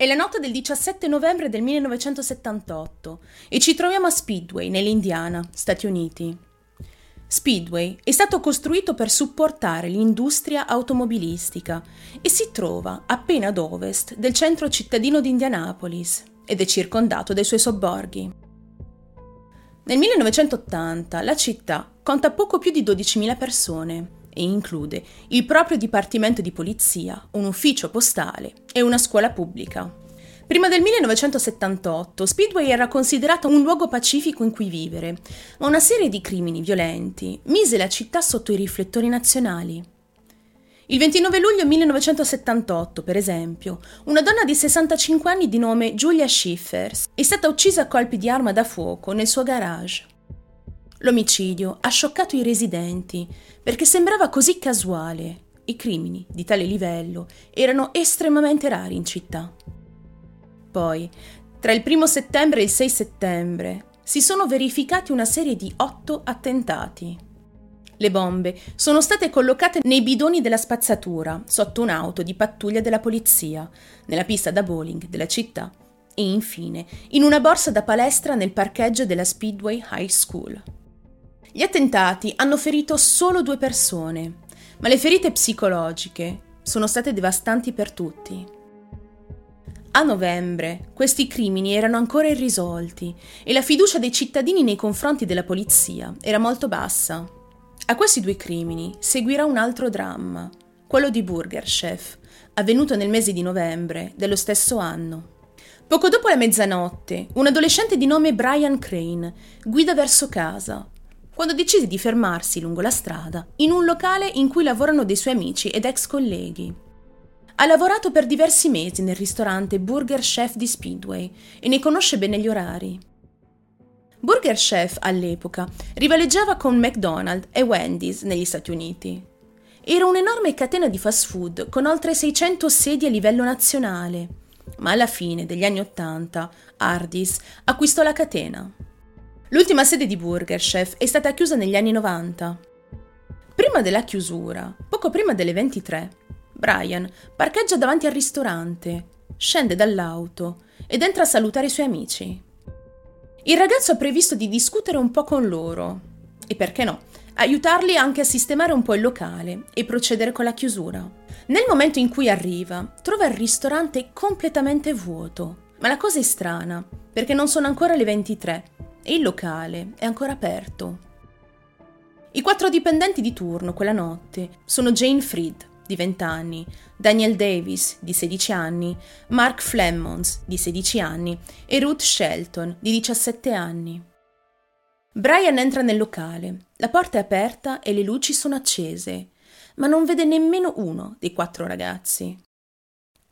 È la notte del 17 novembre del 1978 e ci troviamo a Speedway, nell'Indiana, Stati Uniti. Speedway è stato costruito per supportare l'industria automobilistica e si trova appena ad ovest del centro cittadino di Indianapolis ed è circondato dai suoi sobborghi. Nel 1980 la città conta poco più di 12.000 persone e include il proprio dipartimento di polizia, un ufficio postale e una scuola pubblica. Prima del 1978 Speedway era considerata un luogo pacifico in cui vivere, ma una serie di crimini violenti mise la città sotto i riflettori nazionali. Il 29 luglio 1978, per esempio, una donna di 65 anni di nome Julia Schiffers è stata uccisa a colpi di arma da fuoco nel suo garage. L'omicidio ha scioccato i residenti perché sembrava così casuale. I crimini di tale livello erano estremamente rari in città. Poi, tra il 1 settembre e il 6 settembre, si sono verificati una serie di otto attentati. Le bombe sono state collocate nei bidoni della spazzatura, sotto un'auto di pattuglia della polizia, nella pista da bowling della città e infine in una borsa da palestra nel parcheggio della Speedway High School. Gli attentati hanno ferito solo due persone, ma le ferite psicologiche sono state devastanti per tutti. A novembre questi crimini erano ancora irrisolti e la fiducia dei cittadini nei confronti della polizia era molto bassa. A questi due crimini seguirà un altro dramma, quello di Burger Chef, avvenuto nel mese di novembre dello stesso anno. Poco dopo la mezzanotte, un adolescente di nome Brian Crane guida verso casa quando decise di fermarsi lungo la strada in un locale in cui lavorano dei suoi amici ed ex colleghi. Ha lavorato per diversi mesi nel ristorante Burger Chef di Speedway e ne conosce bene gli orari. Burger Chef all'epoca rivaleggiava con McDonald's e Wendy's negli Stati Uniti. Era un'enorme catena di fast food con oltre 600 sedi a livello nazionale, ma alla fine degli anni Ottanta Hardee's acquistò la catena. L'ultima sede di Burger Chef è stata chiusa negli anni 90. Prima della chiusura, poco prima delle 23, Brian parcheggia davanti al ristorante, scende dall'auto ed entra a salutare i suoi amici. Il ragazzo ha previsto di discutere un po' con loro e perché no, aiutarli anche a sistemare un po' il locale e procedere con la chiusura. Nel momento in cui arriva, trova il ristorante completamente vuoto, ma la cosa è strana, perché non sono ancora le 23 e il locale è ancora aperto. I quattro dipendenti di turno quella notte sono Jane Fried, di 20 anni, Daniel Davis, di 16 anni, Mark Flemmons, di 16 anni, e Ruth Shelton, di 17 anni. Brian entra nel locale, la porta è aperta e le luci sono accese, ma non vede nemmeno uno dei quattro ragazzi.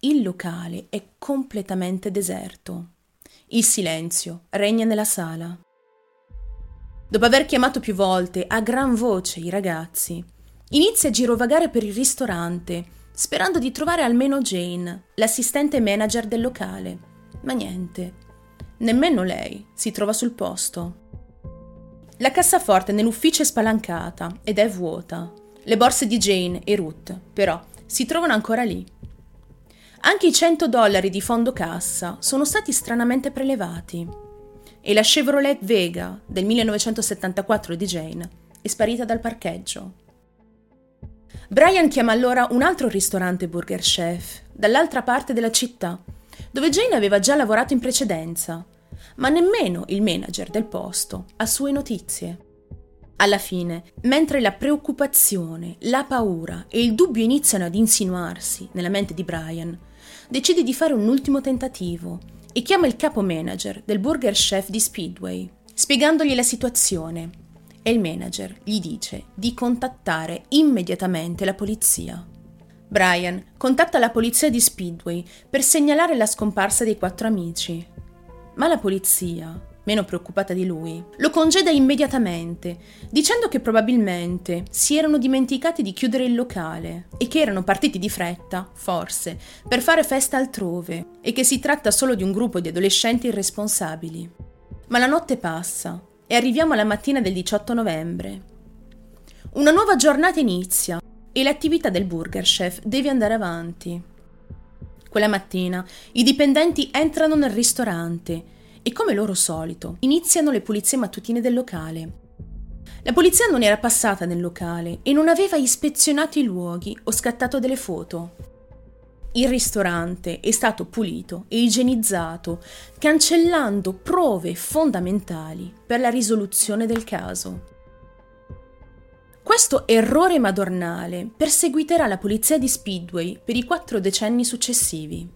Il locale è completamente deserto. Il silenzio regna nella sala. Dopo aver chiamato più volte a gran voce i ragazzi, inizia a girovagare per il ristorante, sperando di trovare almeno Jane, l'assistente manager del locale. Ma niente. Nemmeno lei si trova sul posto. La cassaforte nell'ufficio è spalancata ed è vuota. Le borse di Jane e Ruth, però, si trovano ancora lì. Anche i 100 dollari di fondo cassa sono stati stranamente prelevati e la Chevrolet Vega del 1974 di Jane è sparita dal parcheggio. Brian chiama allora un altro ristorante Burger Chef, dall'altra parte della città, dove Jane aveva già lavorato in precedenza, ma nemmeno il manager del posto ha sue notizie. Alla fine, mentre la preoccupazione, la paura e il dubbio iniziano ad insinuarsi nella mente di Brian, decide di fare un ultimo tentativo e chiama il capo manager del burger chef di Speedway, spiegandogli la situazione. E il manager gli dice di contattare immediatamente la polizia. Brian contatta la polizia di Speedway per segnalare la scomparsa dei quattro amici. Ma la polizia meno preoccupata di lui, lo congeda immediatamente, dicendo che probabilmente si erano dimenticati di chiudere il locale e che erano partiti di fretta, forse, per fare festa altrove e che si tratta solo di un gruppo di adolescenti irresponsabili. Ma la notte passa e arriviamo alla mattina del 18 novembre. Una nuova giornata inizia e l'attività del Burger Chef deve andare avanti. Quella mattina i dipendenti entrano nel ristorante e, come loro solito, iniziano le pulizie mattutine del locale. La polizia non era passata nel locale e non aveva ispezionato i luoghi o scattato delle foto. Il ristorante è stato pulito e igienizzato, cancellando prove fondamentali per la risoluzione del caso. Questo errore madornale perseguiterà la polizia di Speedway per i quattro decenni successivi.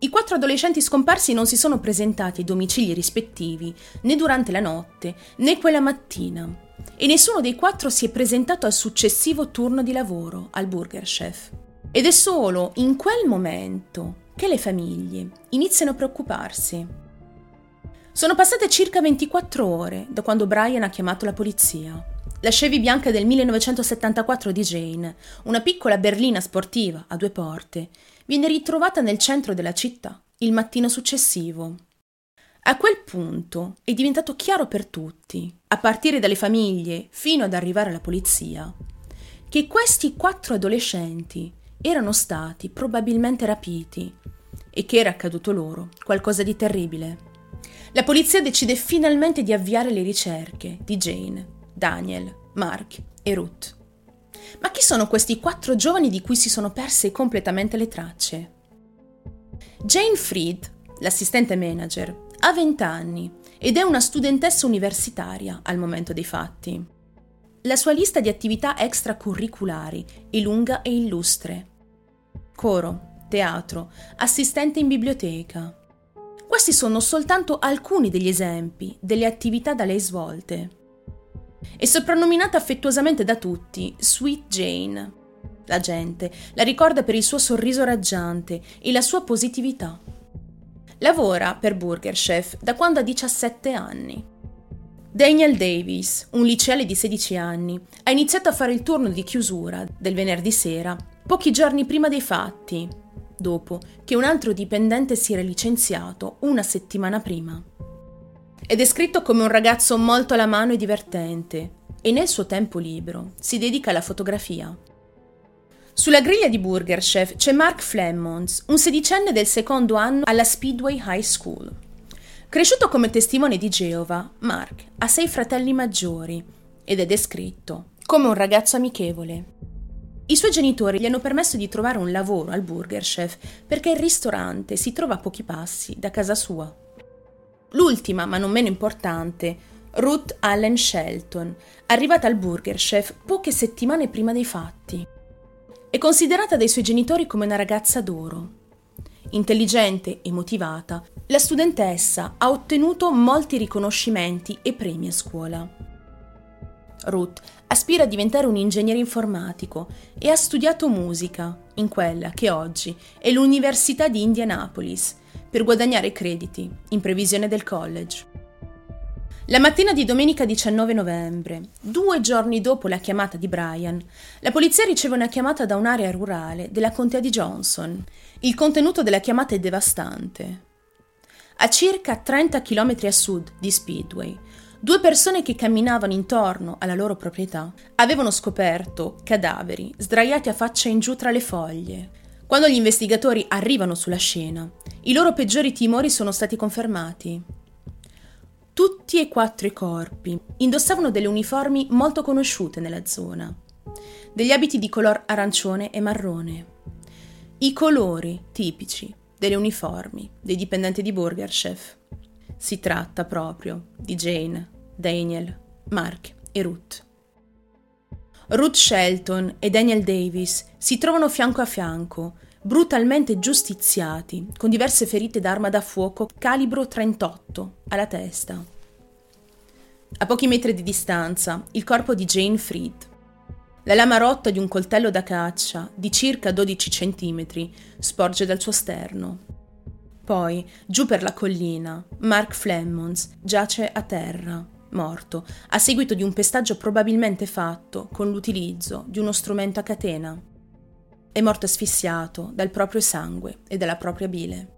I quattro adolescenti scomparsi non si sono presentati ai domicili rispettivi né durante la notte né quella mattina e nessuno dei quattro si è presentato al successivo turno di lavoro al Burger Chef. Ed è solo in quel momento che le famiglie iniziano a preoccuparsi. Sono passate circa 24 ore da quando Brian ha chiamato la polizia. La Chevy bianca del 1974 di Jane, una piccola berlina sportiva a due porte, viene ritrovata nel centro della città il mattino successivo. A quel punto è diventato chiaro per tutti, a partire dalle famiglie fino ad arrivare alla polizia, che questi quattro adolescenti erano stati probabilmente rapiti e che era accaduto loro qualcosa di terribile. La polizia decide finalmente di avviare le ricerche di Jane, Daniel, Mark e Ruth. Ma chi sono questi quattro giovani di cui si sono perse completamente le tracce? Jane Fried, l'assistente manager, ha 20 anni ed è una studentessa universitaria al momento dei fatti. La sua lista di attività extracurriculari è lunga e illustre coro, teatro, assistente in biblioteca. Questi sono soltanto alcuni degli esempi delle attività da lei svolte. È soprannominata affettuosamente da tutti Sweet Jane. La gente la ricorda per il suo sorriso raggiante e la sua positività. Lavora per Burger Chef da quando ha 17 anni. Daniel Davis, un liceale di 16 anni, ha iniziato a fare il turno di chiusura del venerdì sera pochi giorni prima dei fatti, dopo che un altro dipendente si era licenziato una settimana prima. È descritto come un ragazzo molto alla mano e divertente e nel suo tempo libero si dedica alla fotografia. Sulla griglia di Burger Chef c'è Mark Flemmonds, un sedicenne del secondo anno alla Speedway High School. Cresciuto come testimone di Geova, Mark ha sei fratelli maggiori ed è descritto come un ragazzo amichevole. I suoi genitori gli hanno permesso di trovare un lavoro al Burger Chef perché il ristorante si trova a pochi passi da casa sua. L'ultima, ma non meno importante, Ruth Allen Shelton, arrivata al Burger Chef poche settimane prima dei fatti. È considerata dai suoi genitori come una ragazza d'oro. Intelligente e motivata, la studentessa ha ottenuto molti riconoscimenti e premi a scuola. Ruth aspira a diventare un ingegnere informatico e ha studiato musica in quella che oggi è l'Università di Indianapolis per guadagnare crediti in previsione del college. La mattina di domenica 19 novembre, due giorni dopo la chiamata di Brian, la polizia riceve una chiamata da un'area rurale della contea di Johnson. Il contenuto della chiamata è devastante. A circa 30 km a sud di Speedway, Due persone che camminavano intorno alla loro proprietà avevano scoperto cadaveri sdraiati a faccia in giù tra le foglie. Quando gli investigatori arrivano sulla scena, i loro peggiori timori sono stati confermati. Tutti e quattro i corpi indossavano delle uniformi molto conosciute nella zona, degli abiti di color arancione e marrone. I colori tipici delle uniformi dei dipendenti di Burger Chef. Si tratta proprio di Jane, Daniel, Mark e Ruth. Ruth Shelton e Daniel Davis si trovano fianco a fianco, brutalmente giustiziati, con diverse ferite d'arma da fuoco calibro 38 alla testa. A pochi metri di distanza, il corpo di Jane Fried. La lama rotta di un coltello da caccia, di circa 12 cm, sporge dal suo sterno. Poi, giù per la collina, Mark Flemmonds giace a terra, morto, a seguito di un pestaggio probabilmente fatto con l'utilizzo di uno strumento a catena. È morto asfissiato dal proprio sangue e dalla propria bile.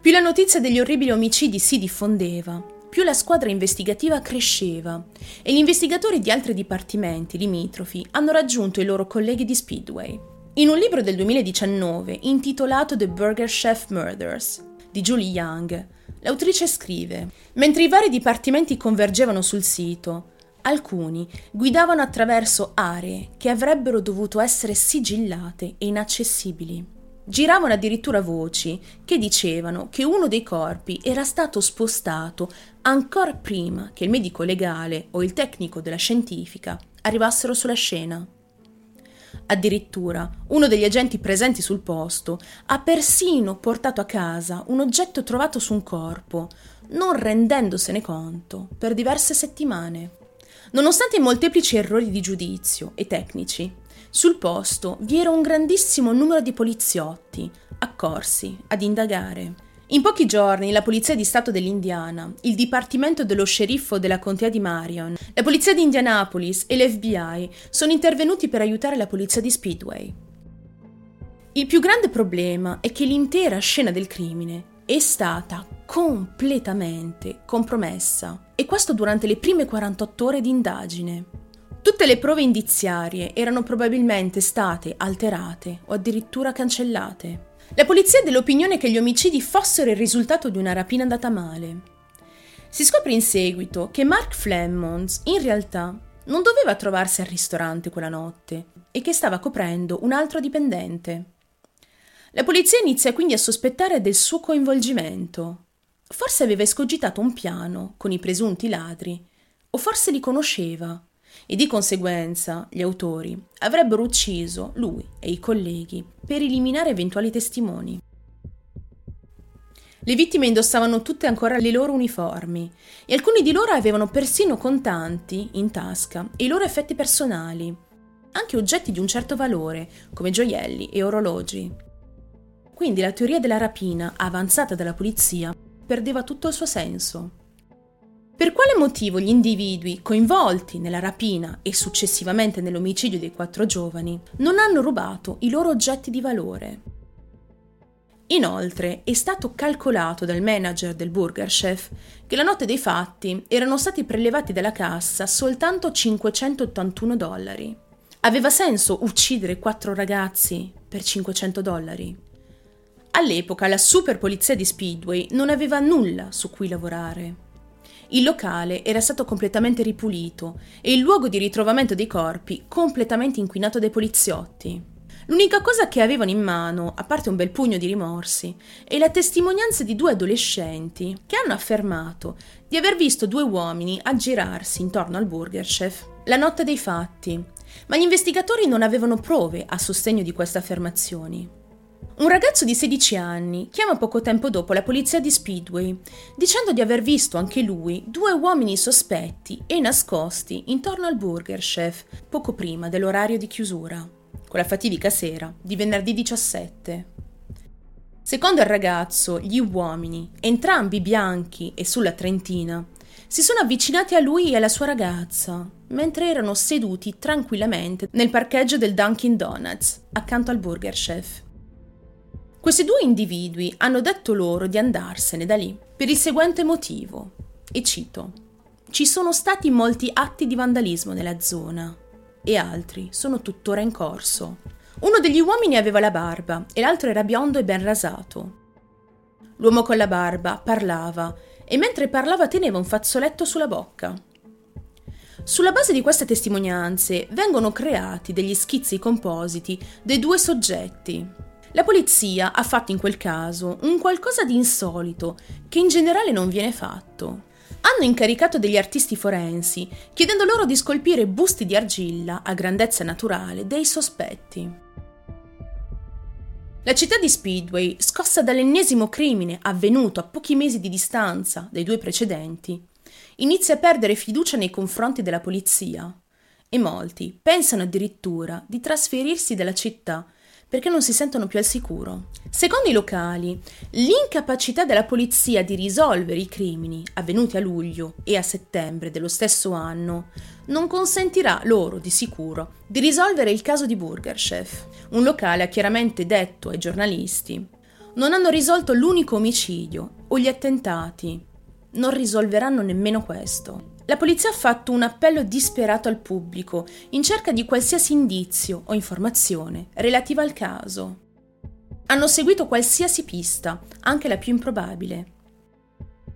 Più la notizia degli orribili omicidi si diffondeva, più la squadra investigativa cresceva e gli investigatori di altri dipartimenti limitrofi hanno raggiunto i loro colleghi di Speedway. In un libro del 2019 intitolato The Burger Chef Murders di Julie Young, l'autrice scrive: Mentre i vari dipartimenti convergevano sul sito, alcuni guidavano attraverso aree che avrebbero dovuto essere sigillate e inaccessibili. Giravano addirittura voci che dicevano che uno dei corpi era stato spostato ancora prima che il medico legale o il tecnico della scientifica arrivassero sulla scena. Addirittura uno degli agenti presenti sul posto ha persino portato a casa un oggetto trovato su un corpo, non rendendosene conto, per diverse settimane. Nonostante i molteplici errori di giudizio e tecnici, sul posto vi era un grandissimo numero di poliziotti, accorsi ad indagare. In pochi giorni la Polizia di Stato dell'Indiana, il Dipartimento dello Sceriffo della Contea di Marion, la Polizia di Indianapolis e l'FBI sono intervenuti per aiutare la Polizia di Speedway. Il più grande problema è che l'intera scena del crimine è stata completamente compromessa e questo durante le prime 48 ore di indagine. Tutte le prove indiziarie erano probabilmente state alterate o addirittura cancellate. La polizia è dell'opinione che gli omicidi fossero il risultato di una rapina andata male. Si scopre in seguito che Mark Flemmonds in realtà non doveva trovarsi al ristorante quella notte e che stava coprendo un altro dipendente. La polizia inizia quindi a sospettare del suo coinvolgimento. Forse aveva escogitato un piano con i presunti ladri, o forse li conosceva e di conseguenza gli autori avrebbero ucciso lui e i colleghi per eliminare eventuali testimoni. Le vittime indossavano tutte ancora le loro uniformi e alcuni di loro avevano persino contanti in tasca e i loro effetti personali, anche oggetti di un certo valore, come gioielli e orologi. Quindi la teoria della rapina avanzata dalla polizia perdeva tutto il suo senso. Per quale motivo gli individui coinvolti nella rapina e successivamente nell'omicidio dei quattro giovani non hanno rubato i loro oggetti di valore? Inoltre è stato calcolato dal manager del Burger Chef che la notte dei fatti erano stati prelevati dalla cassa soltanto 581 dollari. Aveva senso uccidere quattro ragazzi per 500 dollari? All'epoca la super polizia di Speedway non aveva nulla su cui lavorare. Il locale era stato completamente ripulito e il luogo di ritrovamento dei corpi completamente inquinato dai poliziotti. L'unica cosa che avevano in mano, a parte un bel pugno di rimorsi, è la testimonianza di due adolescenti che hanno affermato di aver visto due uomini aggirarsi intorno al burger chef la notte dei fatti, ma gli investigatori non avevano prove a sostegno di queste affermazioni. Un ragazzo di 16 anni chiama poco tempo dopo la polizia di Speedway, dicendo di aver visto anche lui due uomini sospetti e nascosti intorno al Burger Chef poco prima dell'orario di chiusura, quella fatidica sera di venerdì 17. Secondo il ragazzo, gli uomini, entrambi bianchi e sulla trentina, si sono avvicinati a lui e alla sua ragazza, mentre erano seduti tranquillamente nel parcheggio del Dunkin' Donuts, accanto al Burger Chef. Questi due individui hanno detto loro di andarsene da lì per il seguente motivo, e cito, ci sono stati molti atti di vandalismo nella zona e altri sono tuttora in corso. Uno degli uomini aveva la barba e l'altro era biondo e ben rasato. L'uomo con la barba parlava e mentre parlava teneva un fazzoletto sulla bocca. Sulla base di queste testimonianze vengono creati degli schizzi compositi dei due soggetti la polizia ha fatto in quel caso un qualcosa di insolito che in generale non viene fatto. Hanno incaricato degli artisti forensi, chiedendo loro di scolpire busti di argilla a grandezza naturale dei sospetti. La città di Speedway, scossa dall'ennesimo crimine avvenuto a pochi mesi di distanza dai due precedenti, inizia a perdere fiducia nei confronti della polizia e molti pensano addirittura di trasferirsi dalla città perché non si sentono più al sicuro. Secondo i locali, l'incapacità della polizia di risolvere i crimini avvenuti a luglio e a settembre dello stesso anno non consentirà loro di sicuro di risolvere il caso di Burger Chef. Un locale ha chiaramente detto ai giornalisti non hanno risolto l'unico omicidio o gli attentati. Non risolveranno nemmeno questo. La polizia ha fatto un appello disperato al pubblico in cerca di qualsiasi indizio o informazione relativa al caso. Hanno seguito qualsiasi pista, anche la più improbabile.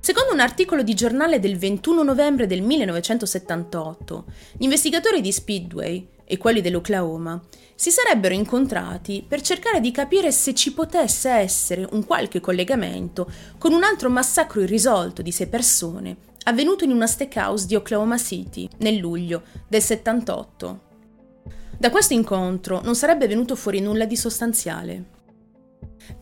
Secondo un articolo di giornale del 21 novembre del 1978, gli investigatori di Speedway e quelli dell'Oklahoma si sarebbero incontrati per cercare di capire se ci potesse essere un qualche collegamento con un altro massacro irrisolto di sei persone avvenuto in una steakhouse di Oklahoma City nel luglio del 78. Da questo incontro non sarebbe venuto fuori nulla di sostanziale.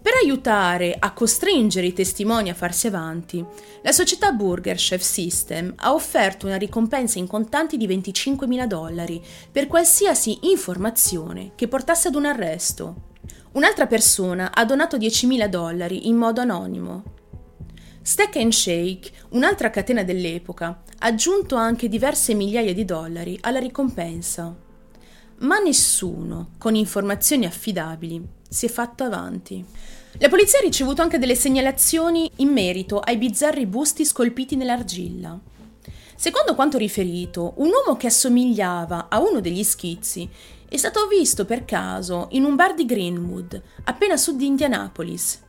Per aiutare a costringere i testimoni a farsi avanti, la società Burger Chef System ha offerto una ricompensa in contanti di 25.000 dollari per qualsiasi informazione che portasse ad un arresto. Un'altra persona ha donato 10.000 dollari in modo anonimo. Stack and Shake, un'altra catena dell'epoca, ha aggiunto anche diverse migliaia di dollari alla ricompensa. Ma nessuno, con informazioni affidabili, si è fatto avanti. La polizia ha ricevuto anche delle segnalazioni in merito ai bizzarri busti scolpiti nell'argilla. Secondo quanto riferito, un uomo che assomigliava a uno degli schizzi è stato visto per caso in un bar di Greenwood, appena sud di Indianapolis.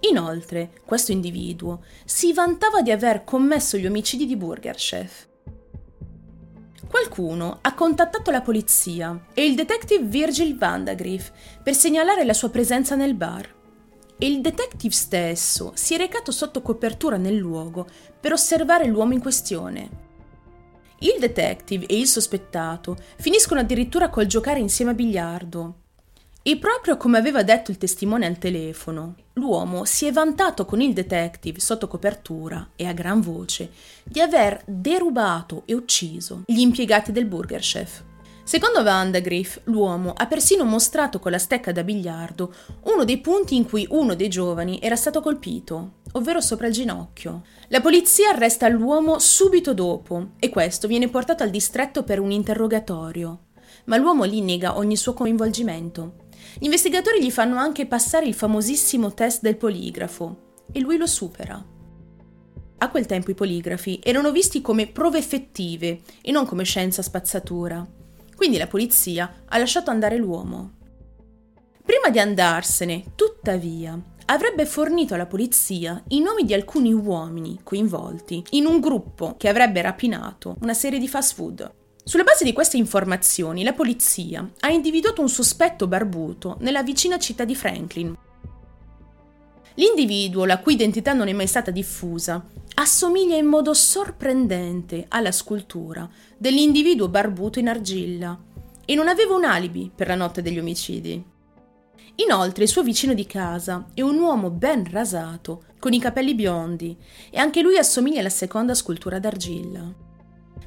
Inoltre, questo individuo si vantava di aver commesso gli omicidi di Burger Chef. Qualcuno ha contattato la polizia e il detective Virgil Vandagriff per segnalare la sua presenza nel bar. E il detective stesso si è recato sotto copertura nel luogo per osservare l'uomo in questione. Il detective e il sospettato finiscono addirittura col giocare insieme a biliardo. E proprio come aveva detto il testimone al telefono, l'uomo si è vantato con il detective sotto copertura e a gran voce di aver derubato e ucciso gli impiegati del Burger Chef. Secondo Vandagriff, l'uomo ha persino mostrato con la stecca da biliardo uno dei punti in cui uno dei giovani era stato colpito, ovvero sopra il ginocchio. La polizia arresta l'uomo subito dopo e questo viene portato al distretto per un interrogatorio, ma l'uomo lì nega ogni suo coinvolgimento. Gli investigatori gli fanno anche passare il famosissimo test del poligrafo e lui lo supera. A quel tempo i poligrafi erano visti come prove effettive e non come scienza spazzatura. Quindi la polizia ha lasciato andare l'uomo. Prima di andarsene, tuttavia, avrebbe fornito alla polizia i nomi di alcuni uomini coinvolti in un gruppo che avrebbe rapinato una serie di fast food. Sulla base di queste informazioni, la polizia ha individuato un sospetto barbuto nella vicina città di Franklin. L'individuo, la cui identità non è mai stata diffusa, assomiglia in modo sorprendente alla scultura dell'individuo barbuto in argilla e non aveva un alibi per la notte degli omicidi. Inoltre il suo vicino di casa è un uomo ben rasato, con i capelli biondi, e anche lui assomiglia alla seconda scultura d'argilla.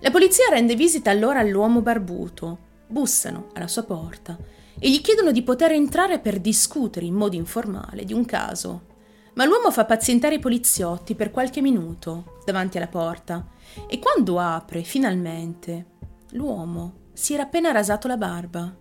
La polizia rende visita allora all'uomo barbuto, bussano alla sua porta e gli chiedono di poter entrare per discutere in modo informale di un caso. Ma l'uomo fa pazientare i poliziotti per qualche minuto davanti alla porta e quando apre, finalmente, l'uomo si era appena rasato la barba.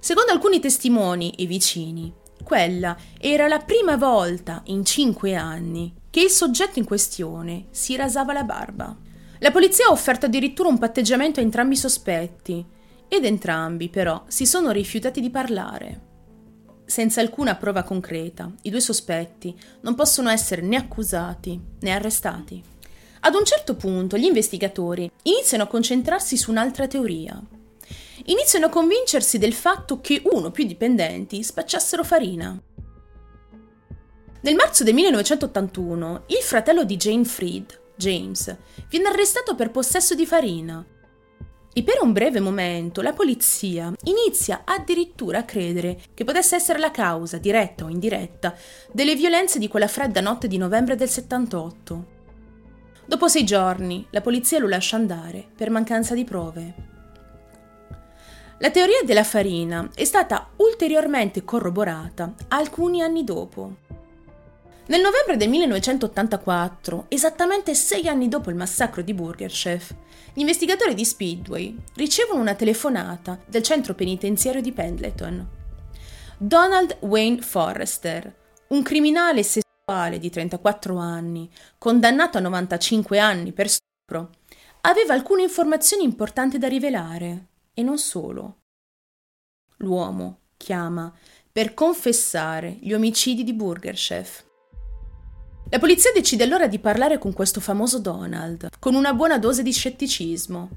Secondo alcuni testimoni e vicini, quella era la prima volta in cinque anni che il soggetto in questione si rasava la barba. La polizia ha offerto addirittura un patteggiamento a entrambi i sospetti, ed entrambi, però, si sono rifiutati di parlare. Senza alcuna prova concreta, i due sospetti non possono essere né accusati né arrestati. Ad un certo punto gli investigatori iniziano a concentrarsi su un'altra teoria. Iniziano a convincersi del fatto che uno o più dipendenti spacciassero farina. Nel marzo del 1981 il fratello di Jane Freed, James, viene arrestato per possesso di farina. E per un breve momento la polizia inizia addirittura a credere che potesse essere la causa, diretta o indiretta, delle violenze di quella fredda notte di novembre del 78. Dopo sei giorni la polizia lo lascia andare per mancanza di prove. La teoria della farina è stata ulteriormente corroborata alcuni anni dopo. Nel novembre del 1984, esattamente sei anni dopo il massacro di Burger Chef, gli investigatori di Speedway ricevono una telefonata del centro penitenziario di Pendleton. Donald Wayne Forrester, un criminale sessuale di 34 anni, condannato a 95 anni per aveva alcune informazioni importanti da rivelare, e non solo. L'uomo chiama per confessare gli omicidi di Burger Chef. La polizia decide allora di parlare con questo famoso Donald, con una buona dose di scetticismo.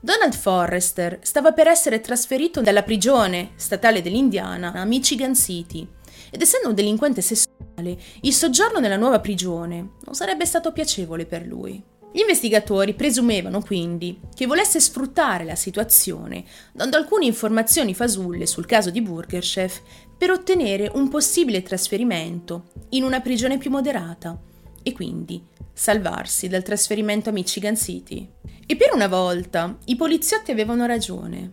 Donald Forrester stava per essere trasferito dalla prigione statale dell'Indiana a Michigan City ed essendo un delinquente sessuale, il soggiorno nella nuova prigione non sarebbe stato piacevole per lui. Gli investigatori presumevano quindi che volesse sfruttare la situazione, dando alcune informazioni fasulle sul caso di Burger Chef per ottenere un possibile trasferimento in una prigione più moderata e quindi salvarsi dal trasferimento a Michigan City. E per una volta i poliziotti avevano ragione.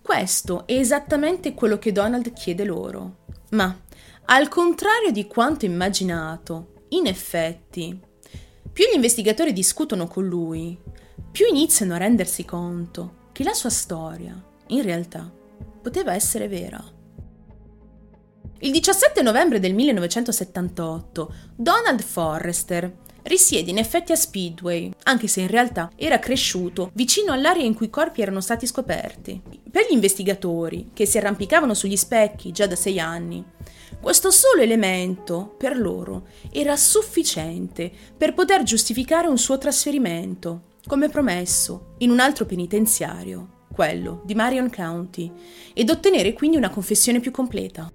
Questo è esattamente quello che Donald chiede loro. Ma, al contrario di quanto immaginato, in effetti, più gli investigatori discutono con lui, più iniziano a rendersi conto che la sua storia, in realtà, poteva essere vera. Il 17 novembre del 1978, Donald Forrester risiede in effetti a Speedway, anche se in realtà era cresciuto vicino all'area in cui i corpi erano stati scoperti. Per gli investigatori, che si arrampicavano sugli specchi già da sei anni, questo solo elemento, per loro, era sufficiente per poter giustificare un suo trasferimento, come promesso, in un altro penitenziario, quello di Marion County, ed ottenere quindi una confessione più completa.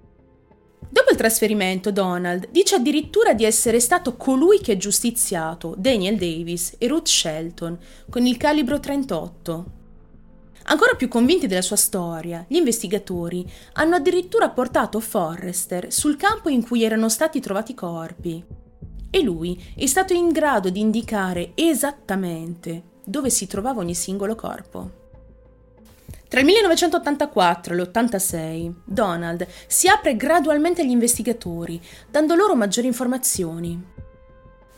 Dopo il trasferimento, Donald dice addirittura di essere stato colui che ha giustiziato Daniel Davis e Ruth Shelton con il calibro 38. Ancora più convinti della sua storia, gli investigatori hanno addirittura portato Forrester sul campo in cui erano stati trovati i corpi. E lui è stato in grado di indicare esattamente dove si trovava ogni singolo corpo. Tra il 1984 e l'86, Donald si apre gradualmente agli investigatori, dando loro maggiori informazioni.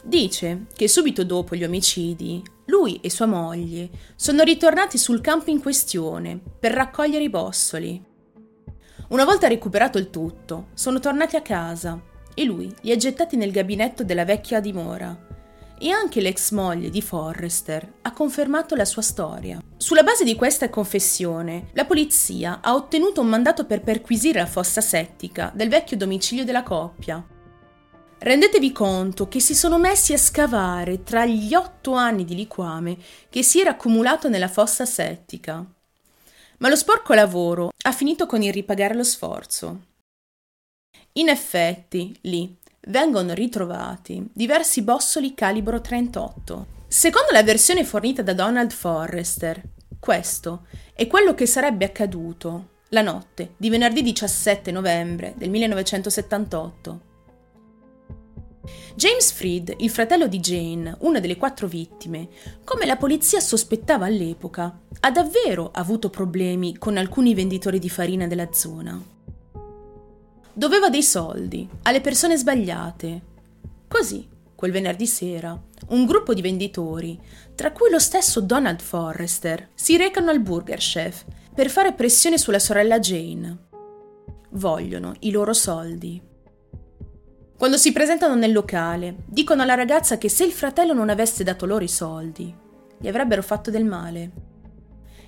Dice che subito dopo gli omicidi, lui e sua moglie sono ritornati sul campo in questione per raccogliere i bossoli. Una volta recuperato il tutto, sono tornati a casa e lui li ha gettati nel gabinetto della vecchia dimora. E anche l'ex moglie di Forrester ha confermato la sua storia. Sulla base di questa confessione, la polizia ha ottenuto un mandato per perquisire la fossa settica del vecchio domicilio della coppia Rendetevi conto che si sono messi a scavare tra gli otto anni di liquame che si era accumulato nella fossa settica. Ma lo sporco lavoro ha finito con il ripagare lo sforzo. In effetti, lì vengono ritrovati diversi bossoli calibro 38. Secondo la versione fornita da Donald Forrester, questo è quello che sarebbe accaduto la notte di venerdì 17 novembre del 1978 James Freed, il fratello di Jane, una delle quattro vittime, come la polizia sospettava all'epoca, ha davvero avuto problemi con alcuni venditori di farina della zona. Doveva dei soldi alle persone sbagliate. Così, quel venerdì sera, un gruppo di venditori, tra cui lo stesso Donald Forrester, si recano al Burger Chef per fare pressione sulla sorella Jane. Vogliono i loro soldi. Quando si presentano nel locale, dicono alla ragazza che se il fratello non avesse dato loro i soldi, gli avrebbero fatto del male.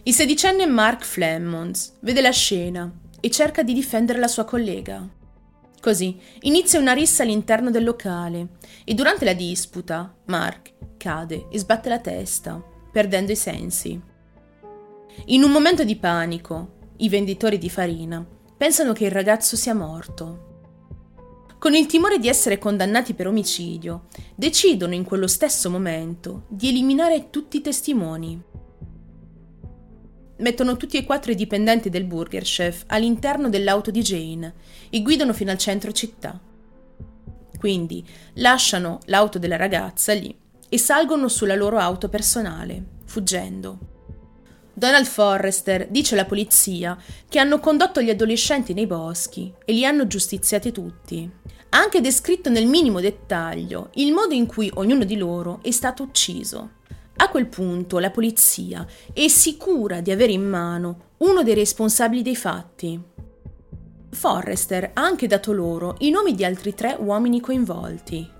Il sedicenne Mark Flemmonds vede la scena e cerca di difendere la sua collega. Così inizia una rissa all'interno del locale e durante la disputa Mark cade e sbatte la testa, perdendo i sensi. In un momento di panico, i venditori di farina pensano che il ragazzo sia morto con il timore di essere condannati per omicidio, decidono in quello stesso momento di eliminare tutti i testimoni. Mettono tutti e quattro i dipendenti del Burger Chef all'interno dell'auto di Jane e guidano fino al centro città. Quindi lasciano l'auto della ragazza lì e salgono sulla loro auto personale, fuggendo. Donald Forrester dice alla polizia che hanno condotto gli adolescenti nei boschi e li hanno giustiziati tutti. Ha anche descritto nel minimo dettaglio il modo in cui ognuno di loro è stato ucciso. A quel punto la polizia è sicura di avere in mano uno dei responsabili dei fatti. Forrester ha anche dato loro i nomi di altri tre uomini coinvolti.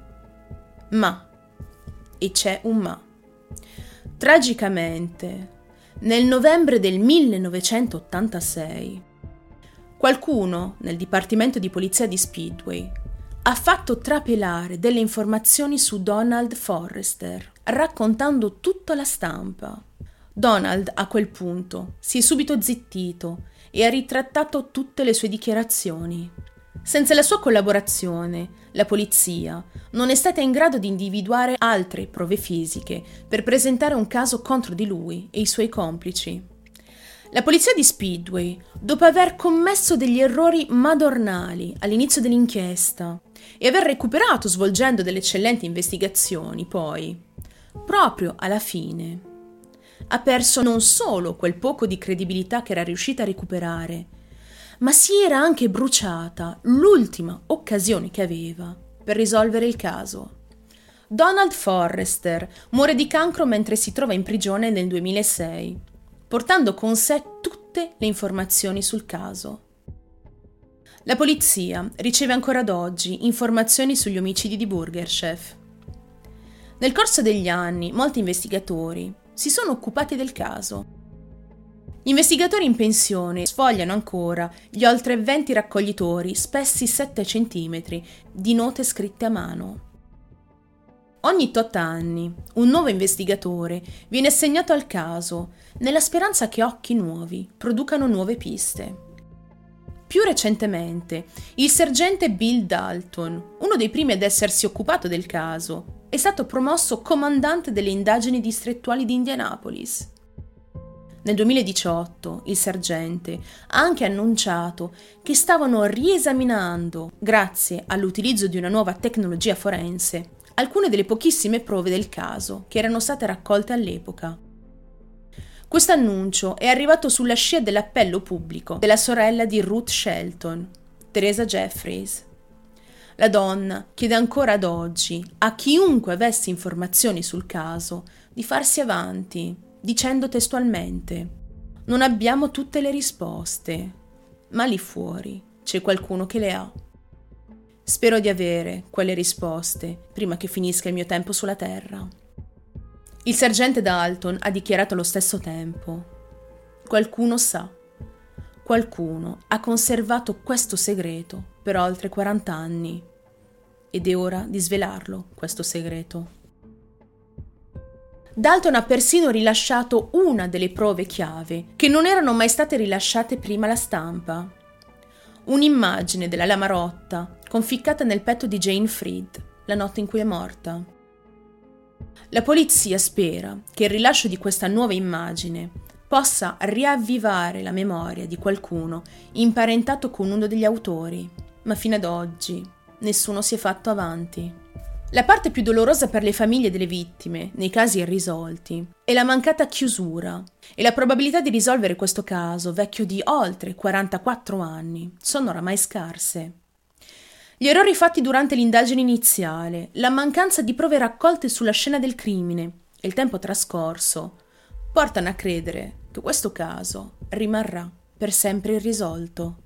Ma, e c'è un ma, Tragicamente, nel novembre del 1986, qualcuno nel Dipartimento di Polizia di Speedway ha fatto trapelare delle informazioni su Donald Forrester, raccontando tutto alla stampa. Donald a quel punto si è subito zittito e ha ritrattato tutte le sue dichiarazioni. Senza la sua collaborazione, la polizia non è stata in grado di individuare altre prove fisiche per presentare un caso contro di lui e i suoi complici. La polizia di Speedway, dopo aver commesso degli errori madornali all'inizio dell'inchiesta e aver recuperato svolgendo delle eccellenti investigazioni, poi, proprio alla fine, ha perso non solo quel poco di credibilità che era riuscita a recuperare, ma si era anche bruciata l'ultima occasione che aveva per risolvere il caso. Donald Forrester muore di cancro mentre si trova in prigione nel 2006, portando con sé tutte le informazioni sul caso. La polizia riceve ancora ad oggi informazioni sugli omicidi di Burger Chef. Nel corso degli anni molti investigatori si sono occupati del caso. Gli investigatori in pensione sfogliano ancora gli oltre 20 raccoglitori, spessi 7 cm, di note scritte a mano. Ogni tot anni un nuovo investigatore viene assegnato al caso, nella speranza che occhi nuovi producano nuove piste. Più recentemente, il sergente Bill Dalton, uno dei primi ad essersi occupato del caso, è stato promosso comandante delle indagini distrettuali di Indianapolis. Nel 2018 il sergente ha anche annunciato che stavano riesaminando, grazie all'utilizzo di una nuova tecnologia forense, alcune delle pochissime prove del caso che erano state raccolte all'epoca. Questo annuncio è arrivato sulla scia dell'appello pubblico della sorella di Ruth Shelton, Teresa Jeffries. La donna chiede ancora ad oggi a chiunque avesse informazioni sul caso di farsi avanti, dicendo testualmente Non abbiamo tutte le risposte, ma lì fuori c'è qualcuno che le ha. Spero di avere quelle risposte prima che finisca il mio tempo sulla Terra. Il sergente Dalton ha dichiarato allo stesso tempo. Qualcuno sa. Qualcuno ha conservato questo segreto per oltre 40 anni. Ed è ora di svelarlo, questo segreto. Dalton ha persino rilasciato una delle prove chiave che non erano mai state rilasciate prima alla stampa. Un'immagine della lama rotta conficcata nel petto di Jane Fried la notte in cui è morta. La polizia spera che il rilascio di questa nuova immagine possa riavvivare la memoria di qualcuno imparentato con uno degli autori, ma fino ad oggi nessuno si è fatto avanti. La parte più dolorosa per le famiglie delle vittime, nei casi irrisolti, è la mancata chiusura e la probabilità di risolvere questo caso, vecchio di oltre 44 anni, sono oramai scarse. Gli errori fatti durante l'indagine iniziale, la mancanza di prove raccolte sulla scena del crimine e il tempo trascorso portano a credere che questo caso rimarrà per sempre irrisolto.